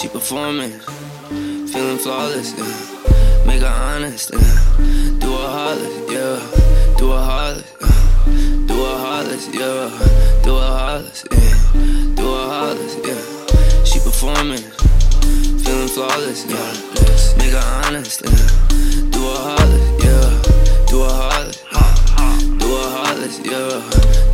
She performing, feeling flawless, yeah. Make her honest, yeah. Do her heartless, yeah. Do her heartless, yeah. Do her heartless, yeah. Do her heartless, yeah. Do her heartless, yeah. She performing, feeling flawless, yeah. Make her honest, yeah. Do her heartless, yeah. Do her heartless, do her heartless, yeah.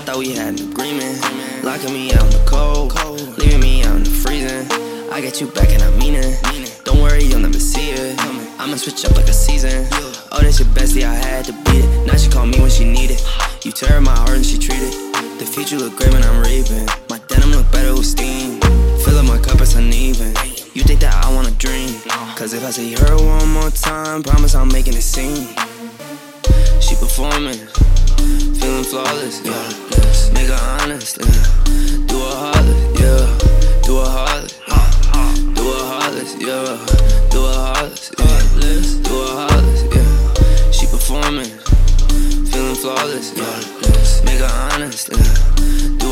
I thought we had an agreement. Locking me out in the cold, leaving me out in the freezing. I got you back and I mean it. Don't worry, you'll never see it. I'ma switch up like a season. Oh, that's your bestie, I had to beat it. Now she call me when she need it. You tear my heart and she treat it. The future look great when I'm reaping. My denim look better with steam. Fill up my cup, it's uneven. You think that I wanna dream? Cause if I see her one more time, promise I'm making a scene. She performing, feeling flawless, yeah. Make her honest, yeah. Do a heartless, yeah. Do her heartless, do a heartless, yeah. Do her heartless, yeah. Do her heartless, yeah. She performing, feeling flawless, yeah. Make her honest, yeah. Do